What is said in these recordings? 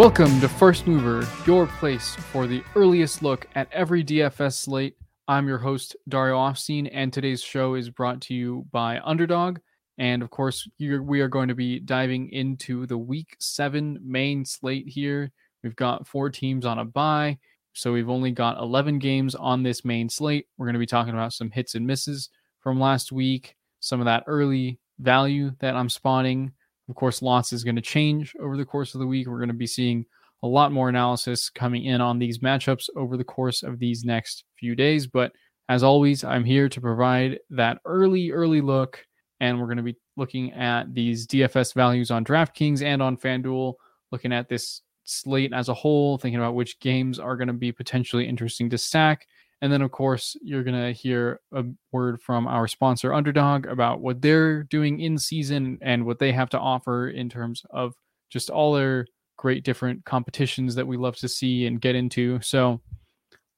Welcome to First Mover, your place for the earliest look at every DFS slate. I'm your host, Dario Offstein, and today's show is brought to you by Underdog. And of course, we are going to be diving into the week seven main slate here. We've got four teams on a bye, so we've only got 11 games on this main slate. We're going to be talking about some hits and misses from last week, some of that early value that I'm spotting, of course, lots is going to change over the course of the week. We're going to be seeing a lot more analysis coming in on these matchups over the course of these next few days. But as always, I'm here to provide that early, early look. And we're going to be looking at these DFS values on DraftKings and on FanDuel, looking at this slate as a whole, thinking about which games are going to be potentially interesting to stack. And then, of course, you're going to hear a word from our sponsor, Underdog, about what they're doing in season and what they have to offer in terms of just all their great different competitions that we love to see and get into. So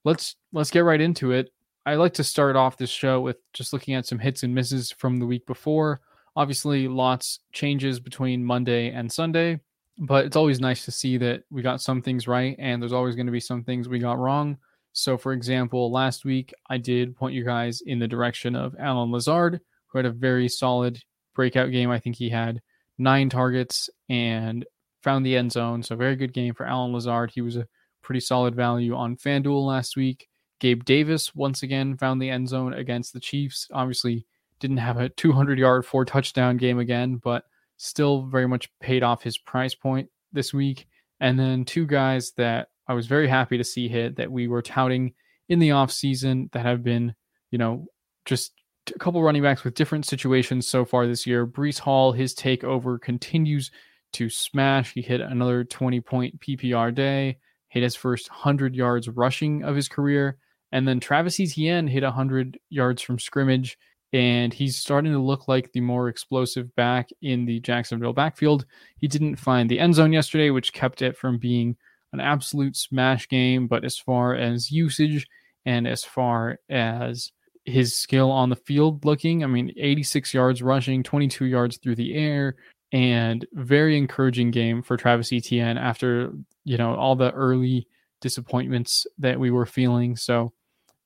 let's let's get right into it. I like to start off this show with just looking at some hits and misses from the week before. Obviously, lots changes between Monday and Sunday, but it's always nice to see that we got some things right and there's always going to be some things we got wrong. So, for example, last week I did point you guys in the direction of Allen Lazard, who had a very solid breakout game. I think he had nine targets and found the end zone. So, very good game for Allen Lazard. He was a pretty solid value on FanDuel last week. Gabe Davis once again found the end zone against the Chiefs. Obviously, didn't have a 200 yard, four touchdown game again, but still very much paid off his price point this week. And then two guys that I was very happy to see hit that we were touting in the offseason that have been, you know, just a couple running backs with different situations so far this year. Breece Hall, his takeover continues to smash. He hit another 20 point PPR day, hit his first 100 yards rushing of his career. And then Travis Etienne hit 100 yards from scrimmage. And he's starting to look like the more explosive back in the Jacksonville backfield. He didn't find the end zone yesterday, which kept it from being an absolute smash game, but as far as usage and as far as his skill on the field looking, I mean, 86 yards rushing, 22 yards through the air, and very encouraging game for Travis Etienne after, you know, all the early disappointments that we were feeling. So,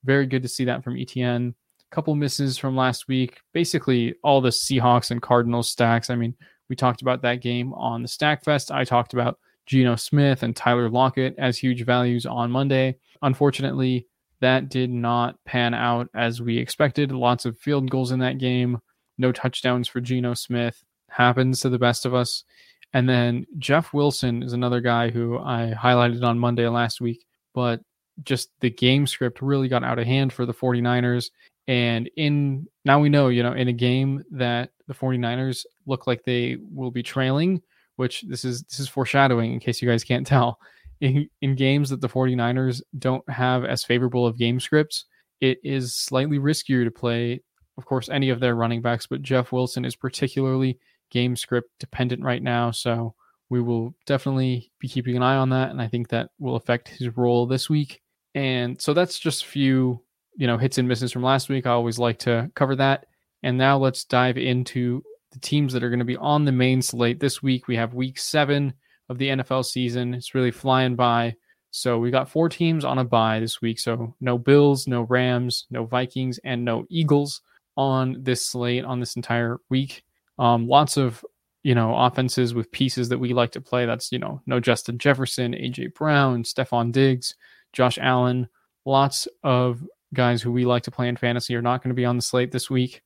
very good to see that from Etienne. A Couple misses from last week. Basically, all the Seahawks and Cardinals stacks. I mean, we talked about that game on the Stack Fest. I talked about Geno Smith and Tyler Lockett as huge values on Monday. Unfortunately, that did not pan out as we expected. Lots of field goals in that game, no touchdowns for Geno Smith. Happens to the best of us. And then Jeff Wilson is another guy who I highlighted on Monday last week, but just the game script really got out of hand for the 49ers. And in now we know, you know, in a game that the 49ers look like they will be trailing, which this is this is foreshadowing in case you guys can't tell. In, in games that the 49ers don't have as favorable of game scripts, it is slightly riskier to play, of course, any of their running backs, but Jeff Wilson is particularly game script dependent right now. So we will definitely be keeping an eye on that. And I think that will affect his role this week. And so that's just a few, you know, hits and misses from last week. I always like to cover that. And now let's dive into the teams that are going to be on the main slate this week. We have week seven of the NFL season. It's really flying by. So we got four teams on a bye this week. So no Bills, no Rams, no Vikings, and no Eagles on this slate on this entire week. Um, lots of you know offenses with pieces that we like to play. That's you know no Justin Jefferson, AJ Brown, Stefon Diggs, Josh Allen. Lots of guys who we like to play in fantasy are not going to be on the slate this week.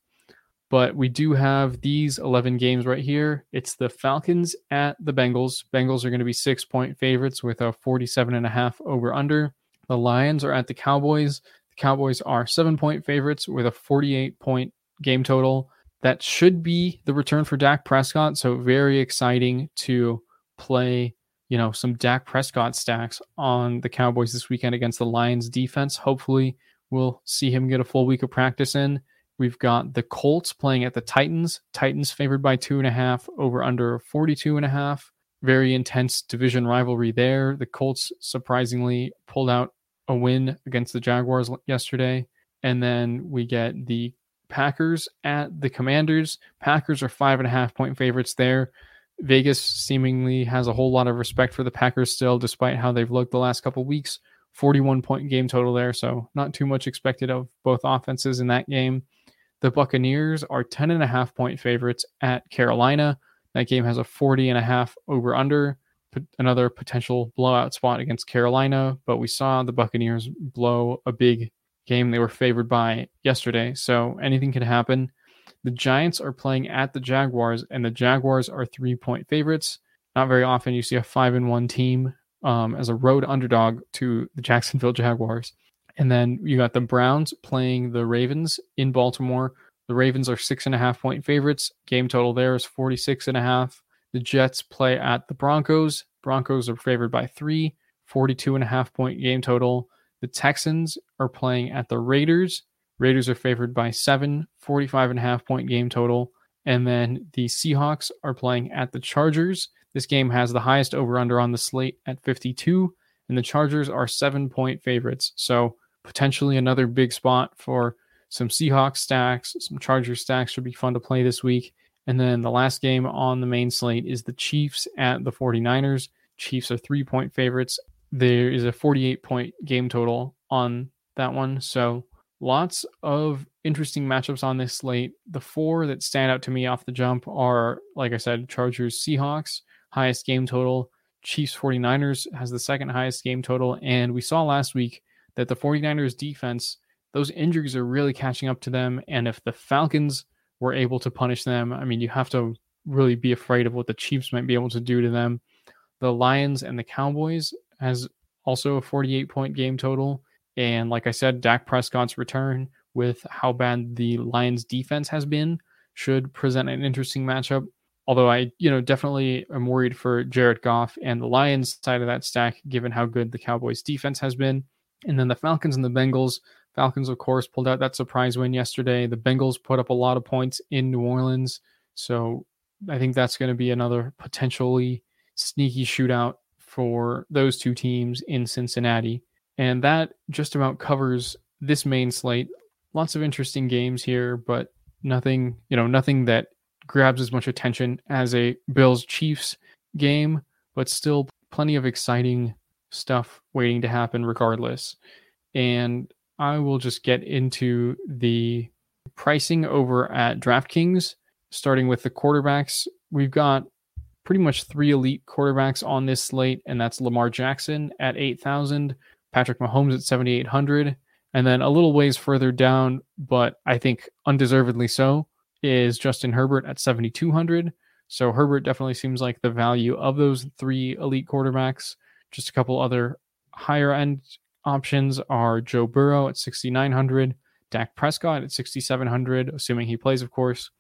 But we do have these 11 games right here. It's the Falcons at the Bengals. Bengals are going to be six point favorites with a 47 and a half over under. The Lions are at the Cowboys. The Cowboys are seven point favorites with a 48 point game total. That should be the return for Dak Prescott. So very exciting to play, you know, some Dak Prescott stacks on the Cowboys this weekend against the Lions defense. Hopefully we'll see him get a full week of practice in. We've got the Colts playing at the Titans. Titans favored by two and a half over under 42 and a half. Very intense division rivalry there. The Colts surprisingly pulled out a win against the Jaguars yesterday. And then we get the Packers at the Commanders. Packers are five and a half point favorites there. Vegas seemingly has a whole lot of respect for the Packers still, despite how they've looked the last couple weeks. 41 point game total there, so not too much expected of both offenses in that game. The Buccaneers are 10 and a half point favorites at Carolina. That game has a 40 and a half over under, another potential blowout spot against Carolina, but we saw the Buccaneers blow a big game they were favored by yesterday, so anything can happen. The Giants are playing at the Jaguars, and the Jaguars are three point favorites. Not very often you see a five and one team um, as a road underdog to the Jacksonville Jaguars. And then you got the Browns playing the Ravens in Baltimore. The Ravens are six and a half point favorites. Game total there is 46 and a half. The Jets play at the Broncos. Broncos are favored by three, 42 and a half point game total. The Texans are playing at the Raiders. Raiders are favored by seven, 45 and a half point game total. And then the Seahawks are playing at the Chargers. This game has the highest over under on the slate at 52, and the Chargers are seven point favorites. So potentially another big spot for some Seahawks stacks, some Chargers stacks should be fun to play this week. And then the last game on the main slate is the Chiefs at the 49ers. Chiefs are three point favorites. There is a 48 point game total on that one. So lots of interesting matchups on this slate. The four that stand out to me off the jump are, like I said, Chargers, Seahawks, highest game total. Chiefs 49ers has the second highest game total. And we saw last week that the 49ers defense, those injuries are really catching up to them. And if the Falcons were able to punish them, I mean, you have to really be afraid of what the Chiefs might be able to do to them. The Lions and the Cowboys has also a 48 point game total. And like I said, Dak Prescott's return with how bad the Lions defense has been should present an interesting matchup. Although I, you know, definitely am worried for Jared Goff and the Lions side of that stack, given how good the Cowboys defense has been. And then the Falcons and the Bengals. Falcons, of course, pulled out that surprise win yesterday. The Bengals put up a lot of points in New Orleans. So I think that's going to be another potentially sneaky shootout for those two teams in Cincinnati. And that just about covers this main slate. Lots of interesting games here, but nothing, you know, nothing that grabs as much attention as a Bills Chiefs game, but still plenty of exciting stuff waiting to happen regardless. And I will just get into the pricing over at DraftKings, starting with the quarterbacks. We've got pretty much three elite quarterbacks on this slate, and that's Lamar Jackson at 8,000, Patrick Mahomes at 7,800, and then a little ways further down, but I think undeservedly so, is Justin Herbert at 7,200. So Herbert definitely seems like the value of those three elite quarterbacks. Just a couple other higher end options are Joe Burrow at 6,900, Dak Prescott at 6,700, assuming he plays, of course,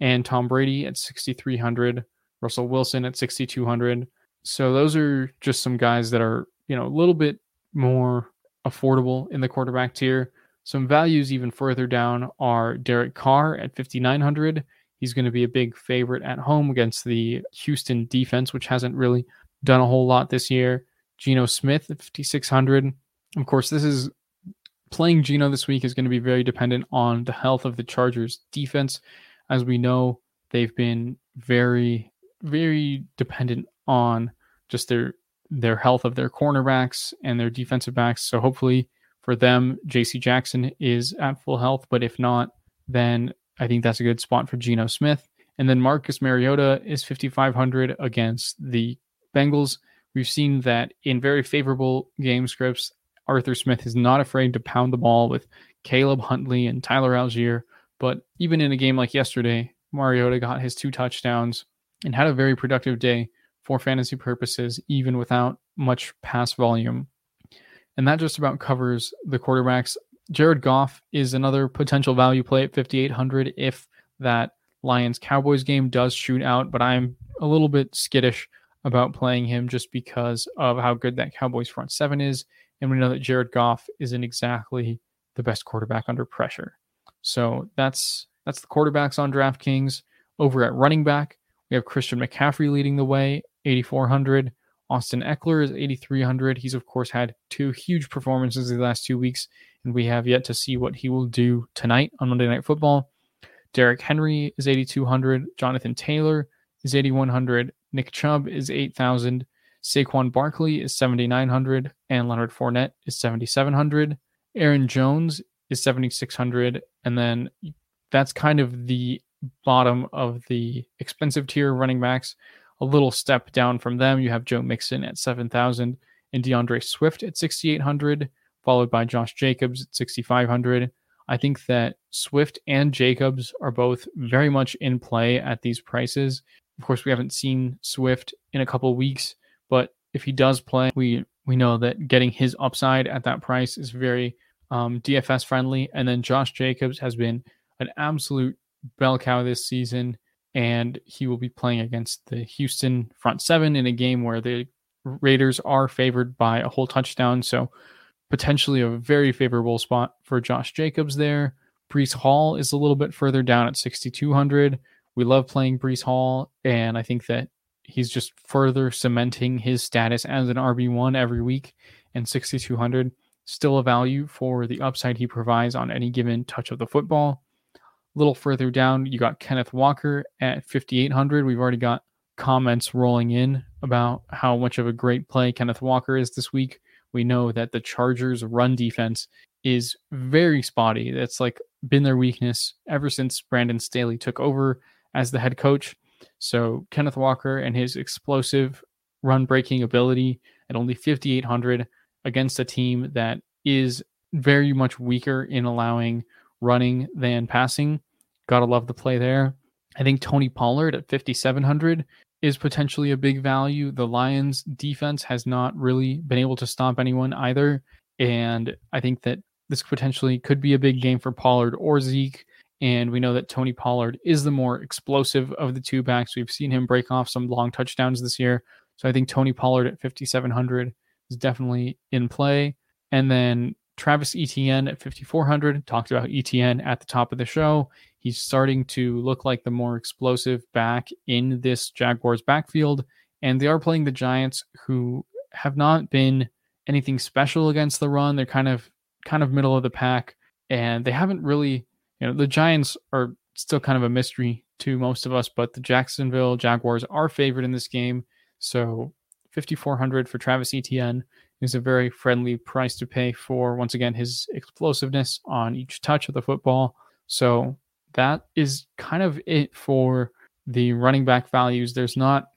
and Tom Brady at 6,300, Russell Wilson at 6,200. So those are just some guys that are, you know, a little bit more affordable in the quarterback tier. Some values even further down are Derek Carr at 5,900. He's going to be a big favorite at home against the Houston defense, which hasn't really done a whole lot this year. Geno Smith at 5,600. Of course, this is playing Geno this week is going to be very dependent on the health of the Chargers defense. As we know, they've been very, very dependent on just their their health of their cornerbacks and their defensive backs. So hopefully for them, JC Jackson is at full health, but if not, then I think that's a good spot for Geno Smith. And then Marcus Mariota is 5,500 against the Bengals. We've seen that in very favorable game scripts, Arthur Smith is not afraid to pound the ball with Caleb Huntley and Tyler Allgeier. But even in a game like yesterday, Mariota got his two touchdowns and had a very productive day for fantasy purposes, even without much pass volume. And that just about covers the quarterbacks. Jared Goff is another potential value play at 5,800 if that Lions Cowboys game does shoot out, but I'm a little bit skittish about playing him just because of how good that Cowboys front seven is. And we know that Jared Goff isn't exactly the best quarterback under pressure. So that's that's the quarterbacks on DraftKings. Over at running back, we have Christian McCaffrey leading the way, 8,400. Austin Ekeler is 8,300. He's, of course, had two huge performances the last two weeks, and we have yet to see what he will do tonight on Monday Night Football. Derrick Henry is 8,200. Jonathan Taylor is 8,100. Nick Chubb is 8,000. Saquon Barkley is 7,900. And Leonard Fournette is 7,700. Aaron Jones is 7,600. And then that's kind of the bottom of the expensive tier running backs. A little step down from them, you have Joe Mixon at 7,000 and D'Andre Swift at 6,800, followed by Josh Jacobs at 6,500. I think that Swift and Jacobs are both very much in play at these prices. Of course, we haven't seen Swift in a couple weeks, but if he does play, we we know that getting his upside at that price is very um, DFS friendly. And then Josh Jacobs has been an absolute bell cow this season, and he will be playing against the Houston front seven in a game where the Raiders are favored by a whole touchdown. So potentially a very favorable spot for Josh Jacobs there. Breece Hall is a little bit further down at 6,200. We love playing Breece Hall, and I think that he's just further cementing his status as an RB1 every week. And 6,200 still a value for the upside he provides on any given touch of the football. A little further down, you got Kenneth Walker at 5,800. We've already got comments rolling in about how much of a great play Kenneth Walker is this week. We know that the Chargers' run defense is very spotty. That's like been their weakness ever since Brandon Staley took over as the head coach. So Kenneth Walker and his explosive run breaking ability at only 5,800 against a team that is very much weaker in allowing running than passing. Gotta love the play there. I think Tony Pollard at 5,700 is potentially a big value. The Lions defense has not really been able to stop anyone either. And I think that this potentially could be a big game for Pollard or Zeke. And we know that Tony Pollard is the more explosive of the two backs. We've seen him break off some long touchdowns this year. So I think Tony Pollard at 5,700 is definitely in play. And then Travis Etienne at 5,400. Talked about Etienne at the top of the show. He's starting to look like the more explosive back in this Jaguars backfield. And they are playing the Giants, who have not been anything special against the run. They're kind of kind of middle of the pack, and they haven't really, you know, the Giants are still kind of a mystery to most of us, but the Jacksonville Jaguars are favored in this game. So 5400 for Travis Etienne is a very friendly price to pay for once again his explosiveness on each touch of the football. So that is kind of it for the running back values. There's not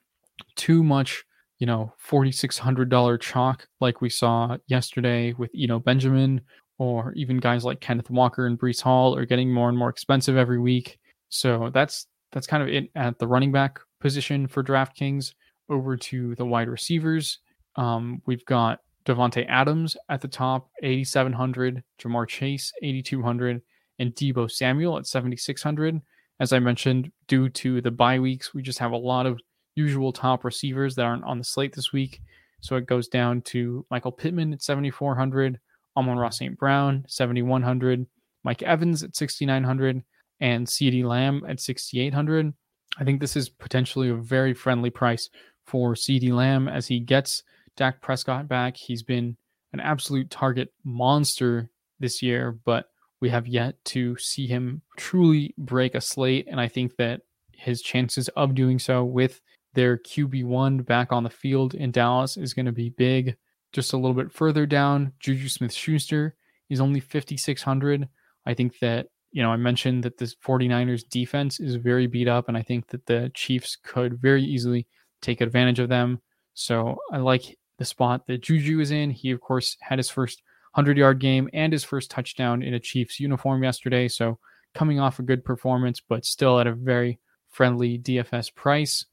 too much, you know, $4,600 chalk like we saw yesterday with, you know, Benjamin or even guys like Kenneth Walker and Breece Hall are getting more and more expensive every week. So that's that's kind of it at the running back position for DraftKings. Over to the wide receivers, um, we've got Davante Adams at the top, 8,700. Ja'Marr Chase, 8,200 and Deebo Samuel at 7,600. As I mentioned, due to the bye weeks, we just have a lot of usual top receivers that aren't on the slate this week. So it goes down to Michael Pittman at 7,400, Amon-Ra St. Brown, 7,100, Mike Evans at 6,900, and CeeDee Lamb at 6,800. I think this is potentially a very friendly price for CeeDee Lamb as he gets Dak Prescott back. He's been an absolute target monster this year, but we have yet to see him truly break a slate. And I think that his chances of doing so with their QB1 back on the field in Dallas is going to be big. Just a little bit further down, Juju Smith Schuster is only 5,600. I think that, you know, I mentioned that this 49ers defense is very beat up, and I think that the Chiefs could very easily take advantage of them. So I like the spot that Juju is in. He, of course, had his first 100 yard game and his first touchdown in a Chiefs uniform yesterday. So coming off a good performance, but still at a very friendly DFS price.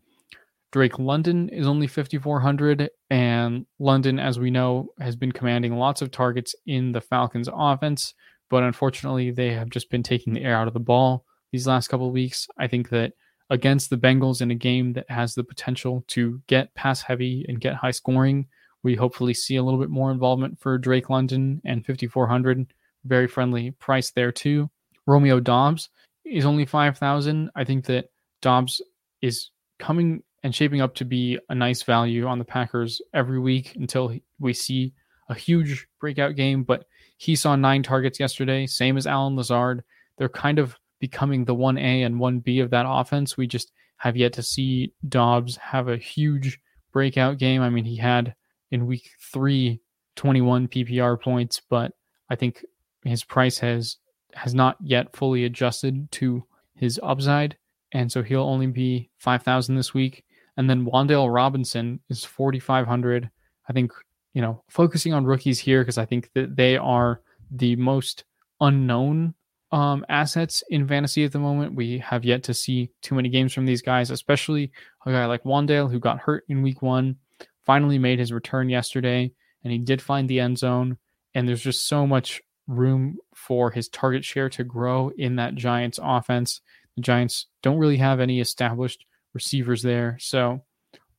Drake London is only 5,400, and London, as we know, has been commanding lots of targets in the Falcons' offense, but unfortunately, they have just been taking the air out of the ball these last couple of weeks. I think that against the Bengals in a game that has the potential to get pass heavy and get high scoring, we hopefully see a little bit more involvement for Drake London and 5400 very friendly price there too. Romeo Doubs is only 5000. I think that Doubs is coming and shaping up to be a nice value on the Packers every week until we see a huge breakout game, but he saw 9 targets yesterday, same as Allen Lazard. They're kind of becoming the 1A and 1B of that offense. We just have yet to see Doubs have a huge breakout game. I mean, he had in week three 21 PPR points, but I think his price has has not yet fully adjusted to his upside, and so he'll only be 5,000 this week. And then Wan'Dale Robinson is 4,500. I think you know focusing on rookies here because I think that they are the most unknown um, assets in fantasy at the moment. We have yet to see too many games from these guys, especially a guy like Wan'Dale who got hurt in week one, finally made his return yesterday, and he did find the end zone. And there's just so much room for his target share to grow in that Giants offense. The Giants don't really have any established receivers there. So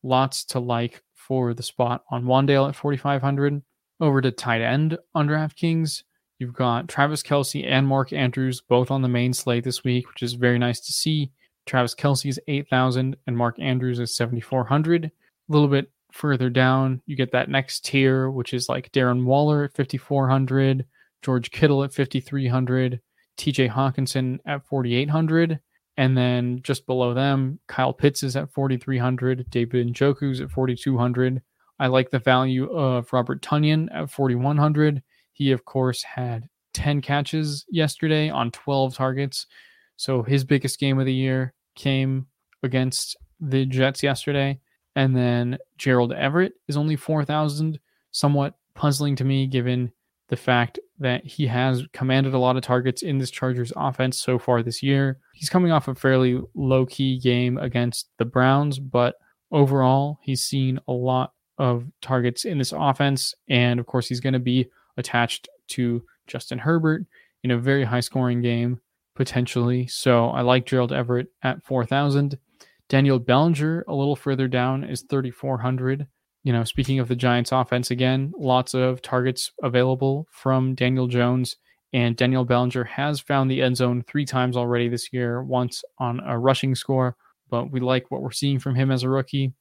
lots to like for the spot on Wan'Dale at 4,500. Over to tight end on DraftKings. You've got Travis Kelce and Mark Andrews both on the main slate this week, which is very nice to see. Travis Kelce is 8,000 and Mark Andrews is 7,400. A little bit further down, you get that next tier, which is like Darren Waller at 5,400, George Kittle at 5,300, TJ Hockenson at 4,800. And then just below them, Kyle Pitts is at 4,300, David Njoku's at 4,200. I like the value of Robert Tonyan at 4,100. He, of course, had 10 catches yesterday on 12 targets. So his biggest game of the year came against the Jets yesterday. And then Gerald Everett is only 4,000. Somewhat puzzling to me given the fact that he has commanded a lot of targets in this Chargers offense so far this year. He's coming off a fairly low key game against the Browns, but overall, he's seen a lot of targets in this offense. And of course, he's going to be attached to Justin Herbert in a very high scoring game, potentially. So I like Gerald Everett at 4,000. Daniel Bellinger, a little further down, is 3,400. You know, speaking of the Giants offense again, lots of targets available from Daniel Jones. And Daniel Bellinger has found the end zone three times already this year, once on a rushing score. But we like what we're seeing from him as a rookie.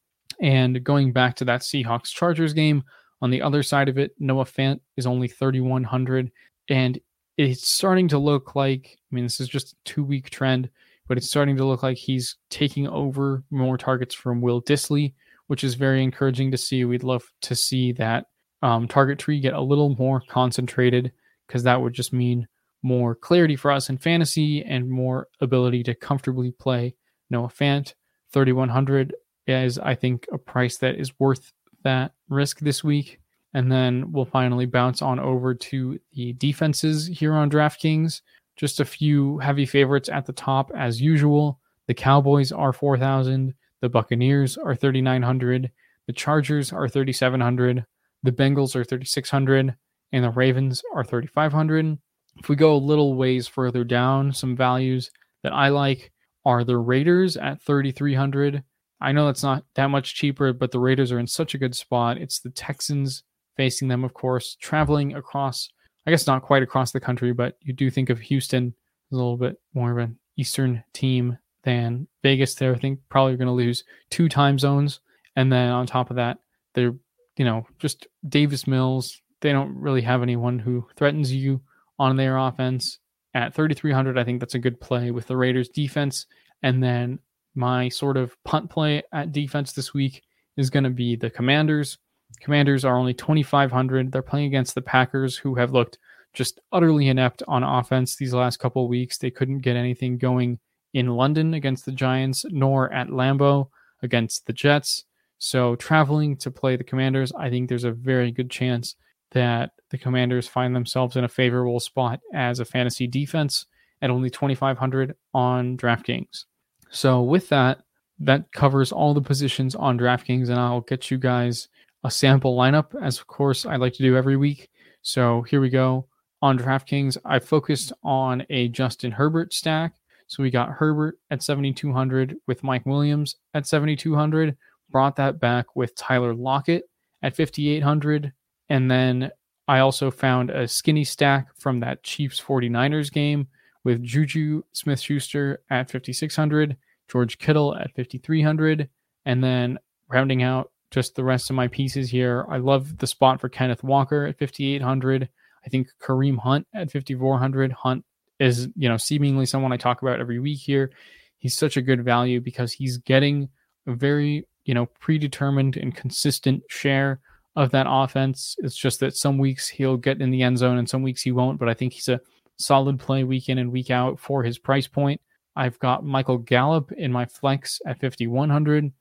And going back to that Seahawks Chargers game, on the other side of it, Noah Fant is only 3,100. And it's starting to look like, I mean, this is just a two week trend, but it's starting to look like he's taking over more targets from Will Dissly, which is very encouraging to see. We'd love to see that um, target tree get a little more concentrated because that would just mean more clarity for us in fantasy and more ability to comfortably play Noah Fant. 3,100 is, I think, a price that is worth that risk this week. And then we'll finally bounce on over to the defenses here on DraftKings. Just a few heavy favorites at the top as usual. The Cowboys are 4,000. The Buccaneers are 3,900. The Chargers are 3,700. The Bengals are 3,600. And the Ravens are 3,500. If we go a little ways further down, some values that I like are the Raiders at 3,300. I know that's not that much cheaper, but the Raiders are in such a good spot. It's the Texans facing them, of course, traveling across, I guess not quite across the country, but you do think of Houston as a little bit more of an Eastern team than Vegas. There, I think probably going to lose two time zones. And then on top of that, they're, you know, just Davis Mills. They don't really have anyone who threatens you on their offense. At 3,300, I think that's a good play with the Raiders defense. And then my sort of punt play at defense this week is going to be the Commanders. Commanders are only 2,500. They're playing against the Packers, who have looked just utterly inept on offense these last couple weeks. They couldn't get anything going in London against the Giants, nor at Lambeau against the Jets. So, traveling to play the Commanders, I think there's a very good chance that the Commanders find themselves in a favorable spot as a fantasy defense at only 2,500 on DraftKings. So with that, that covers all the positions on DraftKings, and I'll get you guys a sample lineup, as of course I like to do every week. So here we go. On DraftKings, I focused on a Justin Herbert stack. So we got Herbert at 7,200 with Mike Williams at 7,200. Brought that back with Tyler Lockett at 5,800. And then I also found a skinny stack from that Chiefs 49ers game with Juju Smith Schuster at 5,600, George Kittle at 5,300, and then rounding out just the rest of my pieces here. I love the spot for Kenneth Walker at 5,800. I think Kareem Hunt at 5,400. Hunt is, you know, seemingly someone I talk about every week here. he's such a good value because he's getting a very, you know, predetermined and consistent share of that offense. It's just that some weeks he'll get in the end zone and some weeks he won't, but I think he's a solid play week in and week out for his price point. I've got Michael Gallup in my flex at 5,100.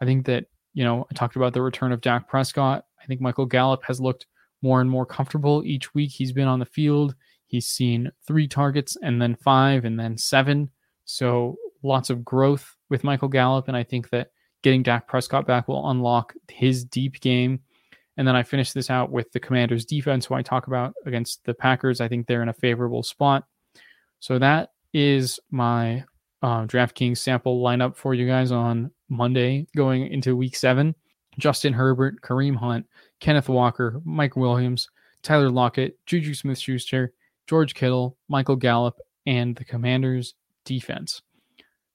I think that, you know, I talked about the return of Dak Prescott. I think Michael Gallup has looked more and more comfortable each week he's been on the field. He's seen three targets and then five and then seven. So lots of growth with Michael Gallup. And I think that getting Dak Prescott back will unlock his deep game. And then I finish this out with the Commanders defense, who I talk about against the Packers. I think they're in a favorable spot. So that is my uh, DraftKings sample lineup for you guys on Monday going into week seven. Justin Herbert, Kareem Hunt, Kenneth Walker, Mike Williams, Tyler Lockett, Juju Smith Schuster, George Kittle, Michael Gallup, and the Commanders defense.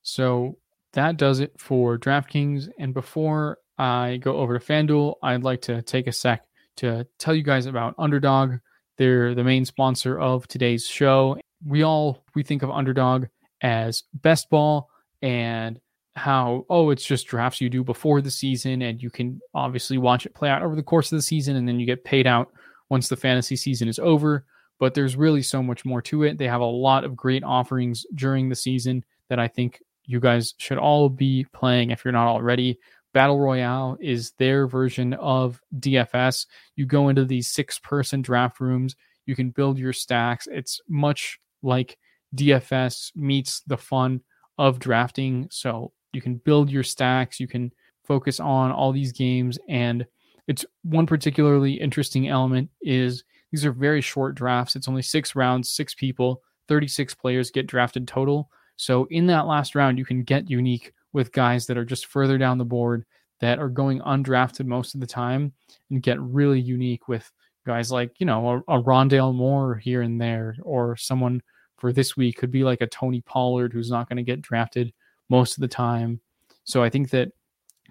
So that does it for DraftKings. And before I go over to FanDuel, I'd like to take a sec to tell you guys about Underdog. They're the main sponsor of today's show. We all we think of Underdog as best ball and how oh it's just drafts you do before the season and you can obviously watch it play out over the course of the season and then you get paid out once the fantasy season is over but there's really so much more to it. They have a lot of great offerings during the season that i think you guys should all be playing if you're not already. Battle royale is their version of dfs you go into these six person draft rooms you can build your stacks. It's much like dfs meets the fun of drafting. So you can build your stacks, you can focus on all these games and it's one particularly interesting element is these are very short drafts. It's only 6 rounds, 6 people, 36 players get drafted total. So in that last round you can get unique with guys that are just further down the board that are going undrafted most of the time and get really unique with guys like, you know, a, a Rondale Moore here and there, or someone for this week could be like a Tony Pollard who's not going to get drafted most of the time. So I think that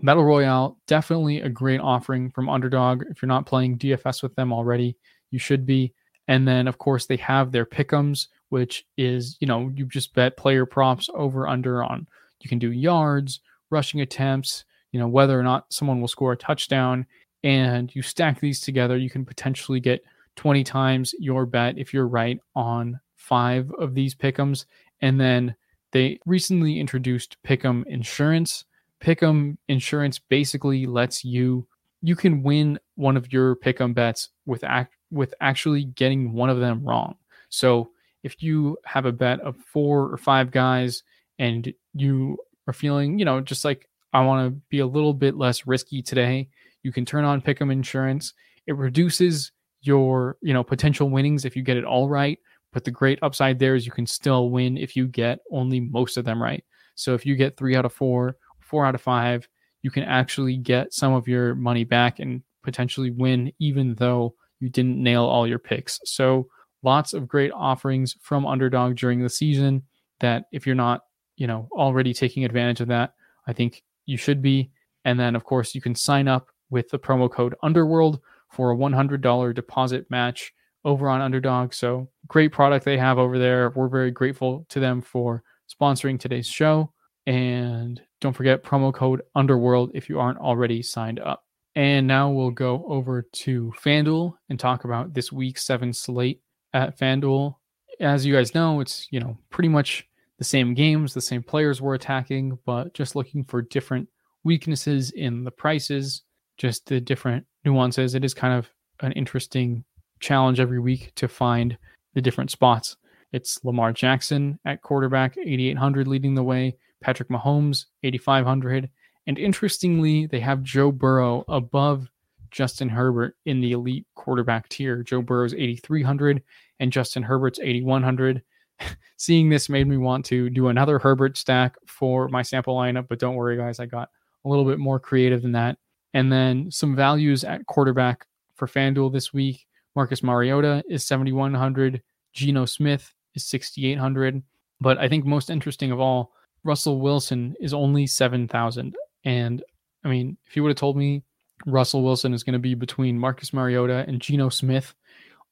Battle Royale definitely a great offering from Underdog. If you're not playing DFS with them already, you should be. And then of course they have their pickums, which is you know you just bet player props over under on. You can do yards, rushing attempts, you know whether or not someone will score a touchdown, and you stack these together. You can potentially get 20 times your bet if you're right on five of these pickums, and then they recently introduced Pick'em Insurance. Pick'em Insurance basically lets you you can win one of your Pick'em bets with act with actually getting one of them wrong. So if you have a bet of four or five guys and you are feeling, you know, just like I want to be a little bit less risky today, you can turn on Pick'em Insurance. It reduces your, you know, potential winnings if you get it all right, but the great upside there is you can still win if you get only most of them right. So if you get three out of four, four out of five, you can actually get some of your money back and potentially win, even though you didn't nail all your picks. So lots of great offerings from Underdog during the season that if you're not, you know, already taking advantage of that, I think you should be. And then of course you can sign up with the promo code Underworld for a $100 deposit match over on Underdog. So great product they have over there. We're very grateful to them for sponsoring today's show. And don't forget promo code Underworld if you aren't already signed up. And now we'll go over to FanDuel and talk about this week seven slate at FanDuel. As you guys know, it's you know pretty much the same games, the same players we're attacking, but just looking for different weaknesses in the prices, just the different nuances. It is kind of an interesting challenge every week to find the different spots. It's Lamar Jackson at quarterback, 8,800 leading the way, Patrick Mahomes, 8,500. And interestingly, they have Joe Burrow above Justin Herbert in the elite quarterback tier. Joe Burrow's 8,300 and Justin Herbert's 8,100. Seeing this made me want to do another Herbert stack for my sample lineup, but don't worry, guys, I got a little bit more creative than that. And then some values at quarterback for FanDuel this week. Marcus Mariota is 7,100. Geno Smith is 6,800. But I think most interesting of all, Russell Wilson is only 7,000. And I mean, if you would have told me Russell Wilson is going to be between Marcus Mariota and Geno Smith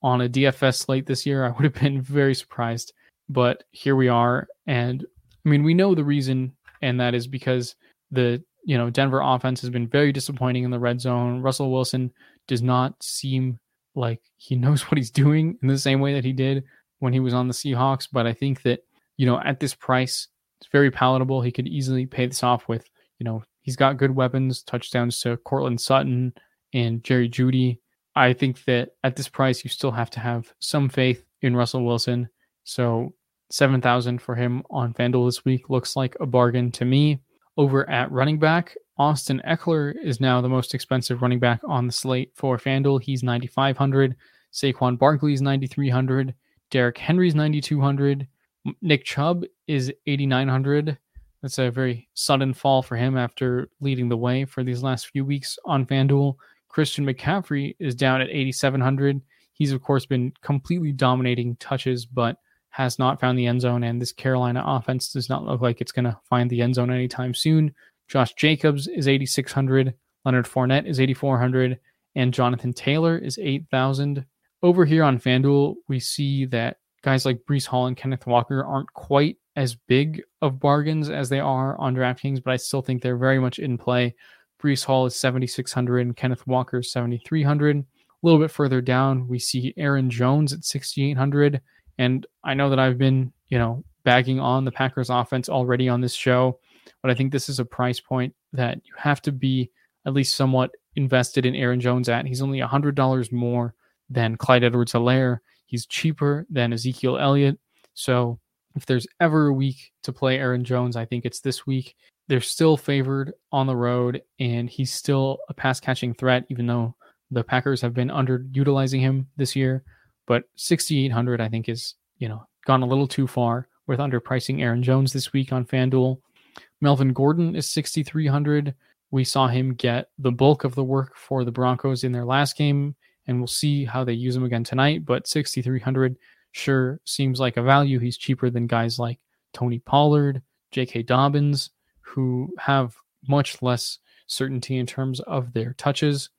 on a DFS slate this year, I would have been very surprised. But here we are. And I mean, we know the reason, and that is because the you know Denver offense has been very disappointing in the red zone. Russell Wilson does not seem like he knows what he's doing in the same way that he did when he was on the Seahawks. But I think that you know at this price, it's very palatable. He could easily pay this off with you know he's got good weapons, touchdowns to Courtland Sutton and Jerry Jeudy. I think that at this price, you still have to have some faith in Russell Wilson. So 7,000 for him on FanDuel this week looks like a bargain to me. Over at running back, Austin Ekeler is now the most expensive running back on the slate for FanDuel. He's 9,500. Saquon Barkley is 9,300. Derrick Henry's 9,200. Nick Chubb is 8,900. That's a very sudden fall for him after leading the way for these last few weeks on FanDuel. Christian McCaffrey is down at 8,700. He's, of course, been completely dominating touches, but has not found the end zone. And this Carolina offense does not look like it's going to find the end zone anytime soon. Josh Jacobs is 8,600. Leonard Fournette is 8,400. And Jonathan Taylor is 8,000. Over here on FanDuel, we see that guys like Breece Hall and Kenneth Walker aren't quite as big of bargains as they are on DraftKings, but I still think they're very much in play. Breece Hall is 7,600 and Kenneth Walker is 7,300. A little bit further down, we see Aaron Jones at 6,800. And I know that I've been, you know, bagging on the Packers offense already on this show, but I think this is a price point that you have to be at least somewhat invested in Aaron Jones at. He's only $100 more than Clyde Edwards Helaire. He's cheaper than Ezekiel Elliott. So if there's ever a week to play Aaron Jones, I think it's this week. They're still favored on the road, and he's still a pass catching threat, even though the Packers have been underutilizing him this year. But 6,800, I think, is you know gone a little too far with underpricing Aaron Jones this week on FanDuel. Melvin Gordon is 6,300. We saw him get the bulk of the work for the Broncos in their last game and we'll see how they use him again tonight. But 6,300 sure seems like a value. He's cheaper than guys like Tony Pollard, J.K. Dobbins, who have much less certainty in terms of their touches.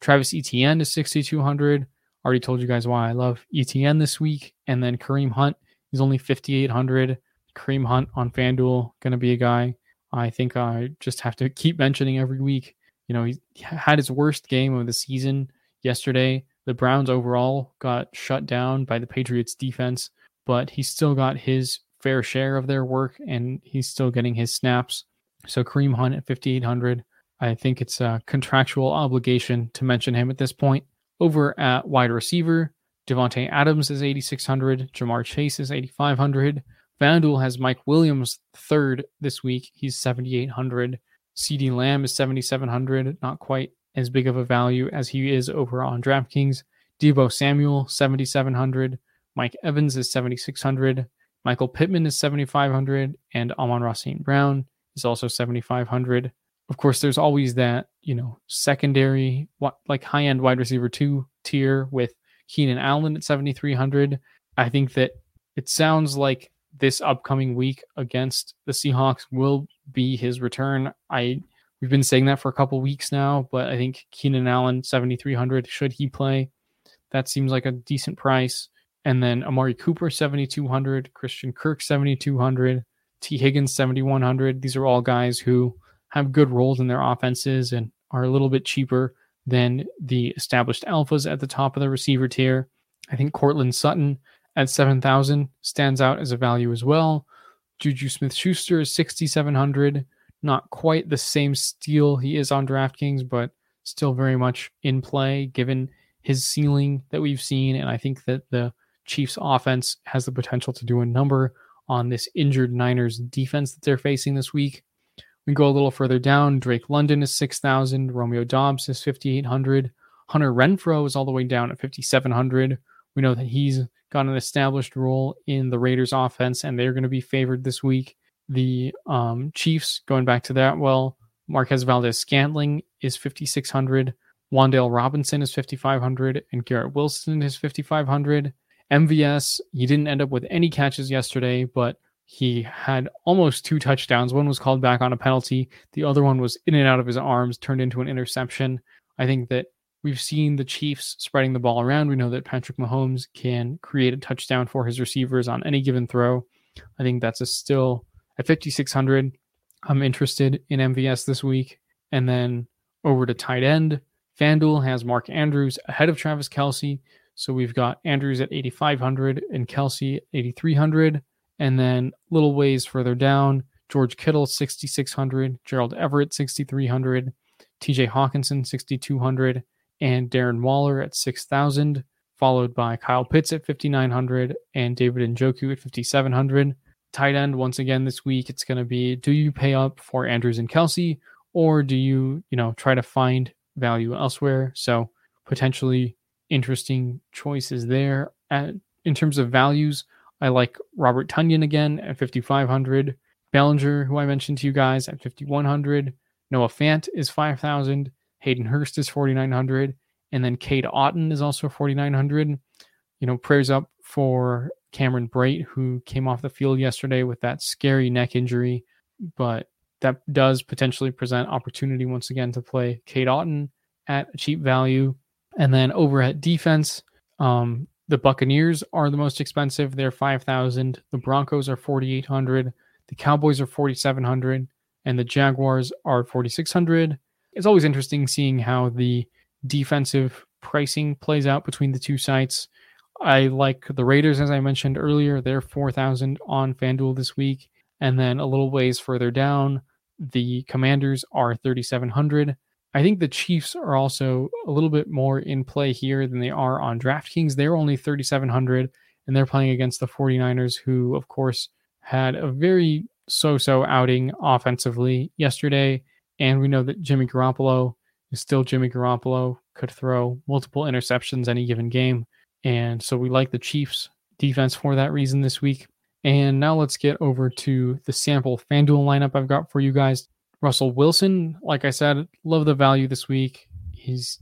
Travis Etienne is 6,200. Already told you guys why I love Etienne this week. And then Kareem Hunt is only 5,800. Kareem Hunt on FanDuel, going to be a guy I think I just have to keep mentioning every week. You know, he had his worst game of the season yesterday. The Browns overall got shut down by the Patriots defense, but he still got his fair share of their work and he's still getting his snaps. So Kareem Hunt at 5,800. I think it's a contractual obligation to mention him at this point. Over at wide receiver, Davante Adams is 8,600. Ja'Marr Chase is 8,500. FanDuel has Mike Williams third this week. He's 7,800. CeeDee Lamb is 7,700. Not quite as big of a value as he is over on DraftKings. Deebo Samuel, 7,700. Mike Evans is 7,600. Michael Pittman is 7,500. And Amon-Ra St. Brown is also 7,500. Of course, there's always that, you know, secondary, like high end wide receiver two tier with Keenan Allen at 7,300. I think that it sounds like this upcoming week against the Seahawks will be his return. I We've been saying that for a couple weeks now, but I think Keenan Allen 7300 should he play. That seems like a decent price. And then Amari Cooper 7200, Christian Kirk 7200, Tee Higgins 7100. These are all guys who have good roles in their offenses and are a little bit cheaper than the established alphas at the top of the receiver tier. I think Courtland Sutton at 7,000 stands out as a value as well. Juju Smith Schuster is 6,700 not quite the same steal he is on DraftKings, but still very much in play given his ceiling that we've seen. And I think that the Chiefs offense has the potential to do a number on this injured Niners defense that they're facing this week. We go a little further down. Drake London is 6,000. Romeo Doubs is 5,800. Hunter Renfrow is all the way down at 5,700. We know that he's got an established role in the Raiders offense, and they're going to be favored this week the um, Chiefs, going back to that, well, Marquez Valdes-Scantling is 5,600. Wan'Dale Robinson is 5,500. And Garrett Wilson is 5,500. MVS, he didn't end up with any catches yesterday, but he had almost two touchdowns. One was called back on a penalty, the other one was in and out of his arms, turned into an interception. I think that we've seen the Chiefs spreading the ball around. We know that Patrick Mahomes can create a touchdown for his receivers on any given throw. I think that's a still At 5,600, I'm interested in MVS this week. And then over to tight end, FanDuel has Mark Andrews ahead of Travis Kelce So we've got Andrews at 8,500 and Kelce 8,300. And then little ways further down, George Kittle 6,600, Gerald Everett 6,300, TJ Hockenson 6,200, and Darren Waller at 6,000, followed by Kyle Pitts at 5,900 and David Njoku at 5,700. Tight end, once again this week, it's going to be do you pay up for Andrews and Kelce, or do you, you know, try to find value elsewhere? So potentially interesting choices there. At, in terms of values, I like Robert Tonyan again at 5,500. Bellinger, who I mentioned to you guys, at 5,100. Noah Fant is 5,000. Hayden Hurst is 4,900. And then Cade Otton is also 4,900. You know, prayers up for Cameron Brate, who came off the field yesterday with that scary neck injury. But that does potentially present opportunity once again to play Cade Otton at a cheap value. And then over at defense, um, the Buccaneers are the most expensive. They're 5,000. The Broncos are 4,800. The Cowboys are 4,700. And the Jaguars are 4,600. It's always interesting seeing how the defensive pricing plays out between the two sites. I like the Raiders, as I mentioned earlier. They're 4,000 on FanDuel this week. And then a little ways further down, the Commanders are 3,700. I think the Chiefs are also a little bit more in play here than they are on DraftKings. They're only 3,700 and they're playing against the 49ers, who, of course, had a very so so outing offensively yesterday. And we know that Jimmy Garoppolo is still Jimmy Garoppolo, could throw multiple interceptions any given game. And so we like the Chiefs defense for that reason this week. And now let's get over to the sample FanDuel lineup I've got for you guys. Russell Wilson, like I said, love the value this week. He's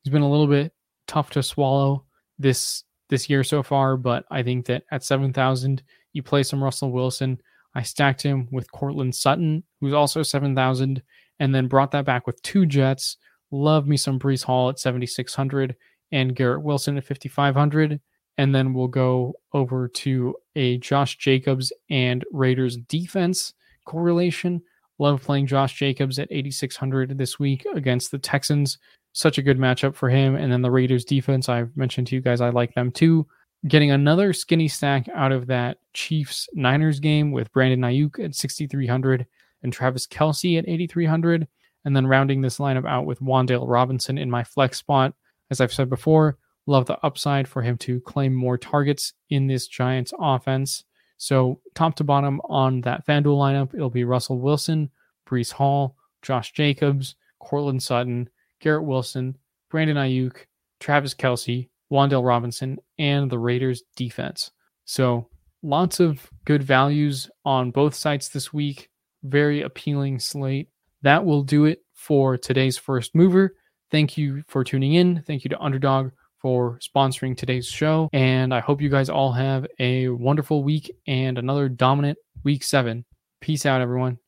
he's been a little bit tough to swallow this this year so far, but I think that at 7,000, you play some Russell Wilson. I stacked him with Courtland Sutton, who's also 7,000, and then brought that back with two Jets. Love me some Breece Hall at 7,600 and Garrett Wilson at 5,500. And then we'll go over to a Josh Jacobs and Raiders defense correlation. Love playing Josh Jacobs at 8,600 this week against the Texans. Such a good matchup for him. And then the Raiders defense, I've mentioned to you guys, I like them too. Getting another skinny stack out of that Chiefs Niners game with Brandon Aiyuk at 6,300 and Travis Kelce at 8,300. And then rounding this lineup out with Wan'Dale Robinson in my flex spot. As I've said before, love the upside for him to claim more targets in this Giants offense. So, top to bottom on that FanDuel lineup, it'll be Russell Wilson, Breece Hall, Josh Jacobs, Courtland Sutton, Garrett Wilson, Brandon Aiyuk, Travis Kelce, Wan'Dale Robinson, and the Raiders defense. So, lots of good values on both sites this week. Very appealing slate. That will do it for today's first mover. Thank you for tuning in. Thank you to Underdog for sponsoring today's show. And I hope you guys all have a wonderful week and another dominant week seven. Peace out, everyone.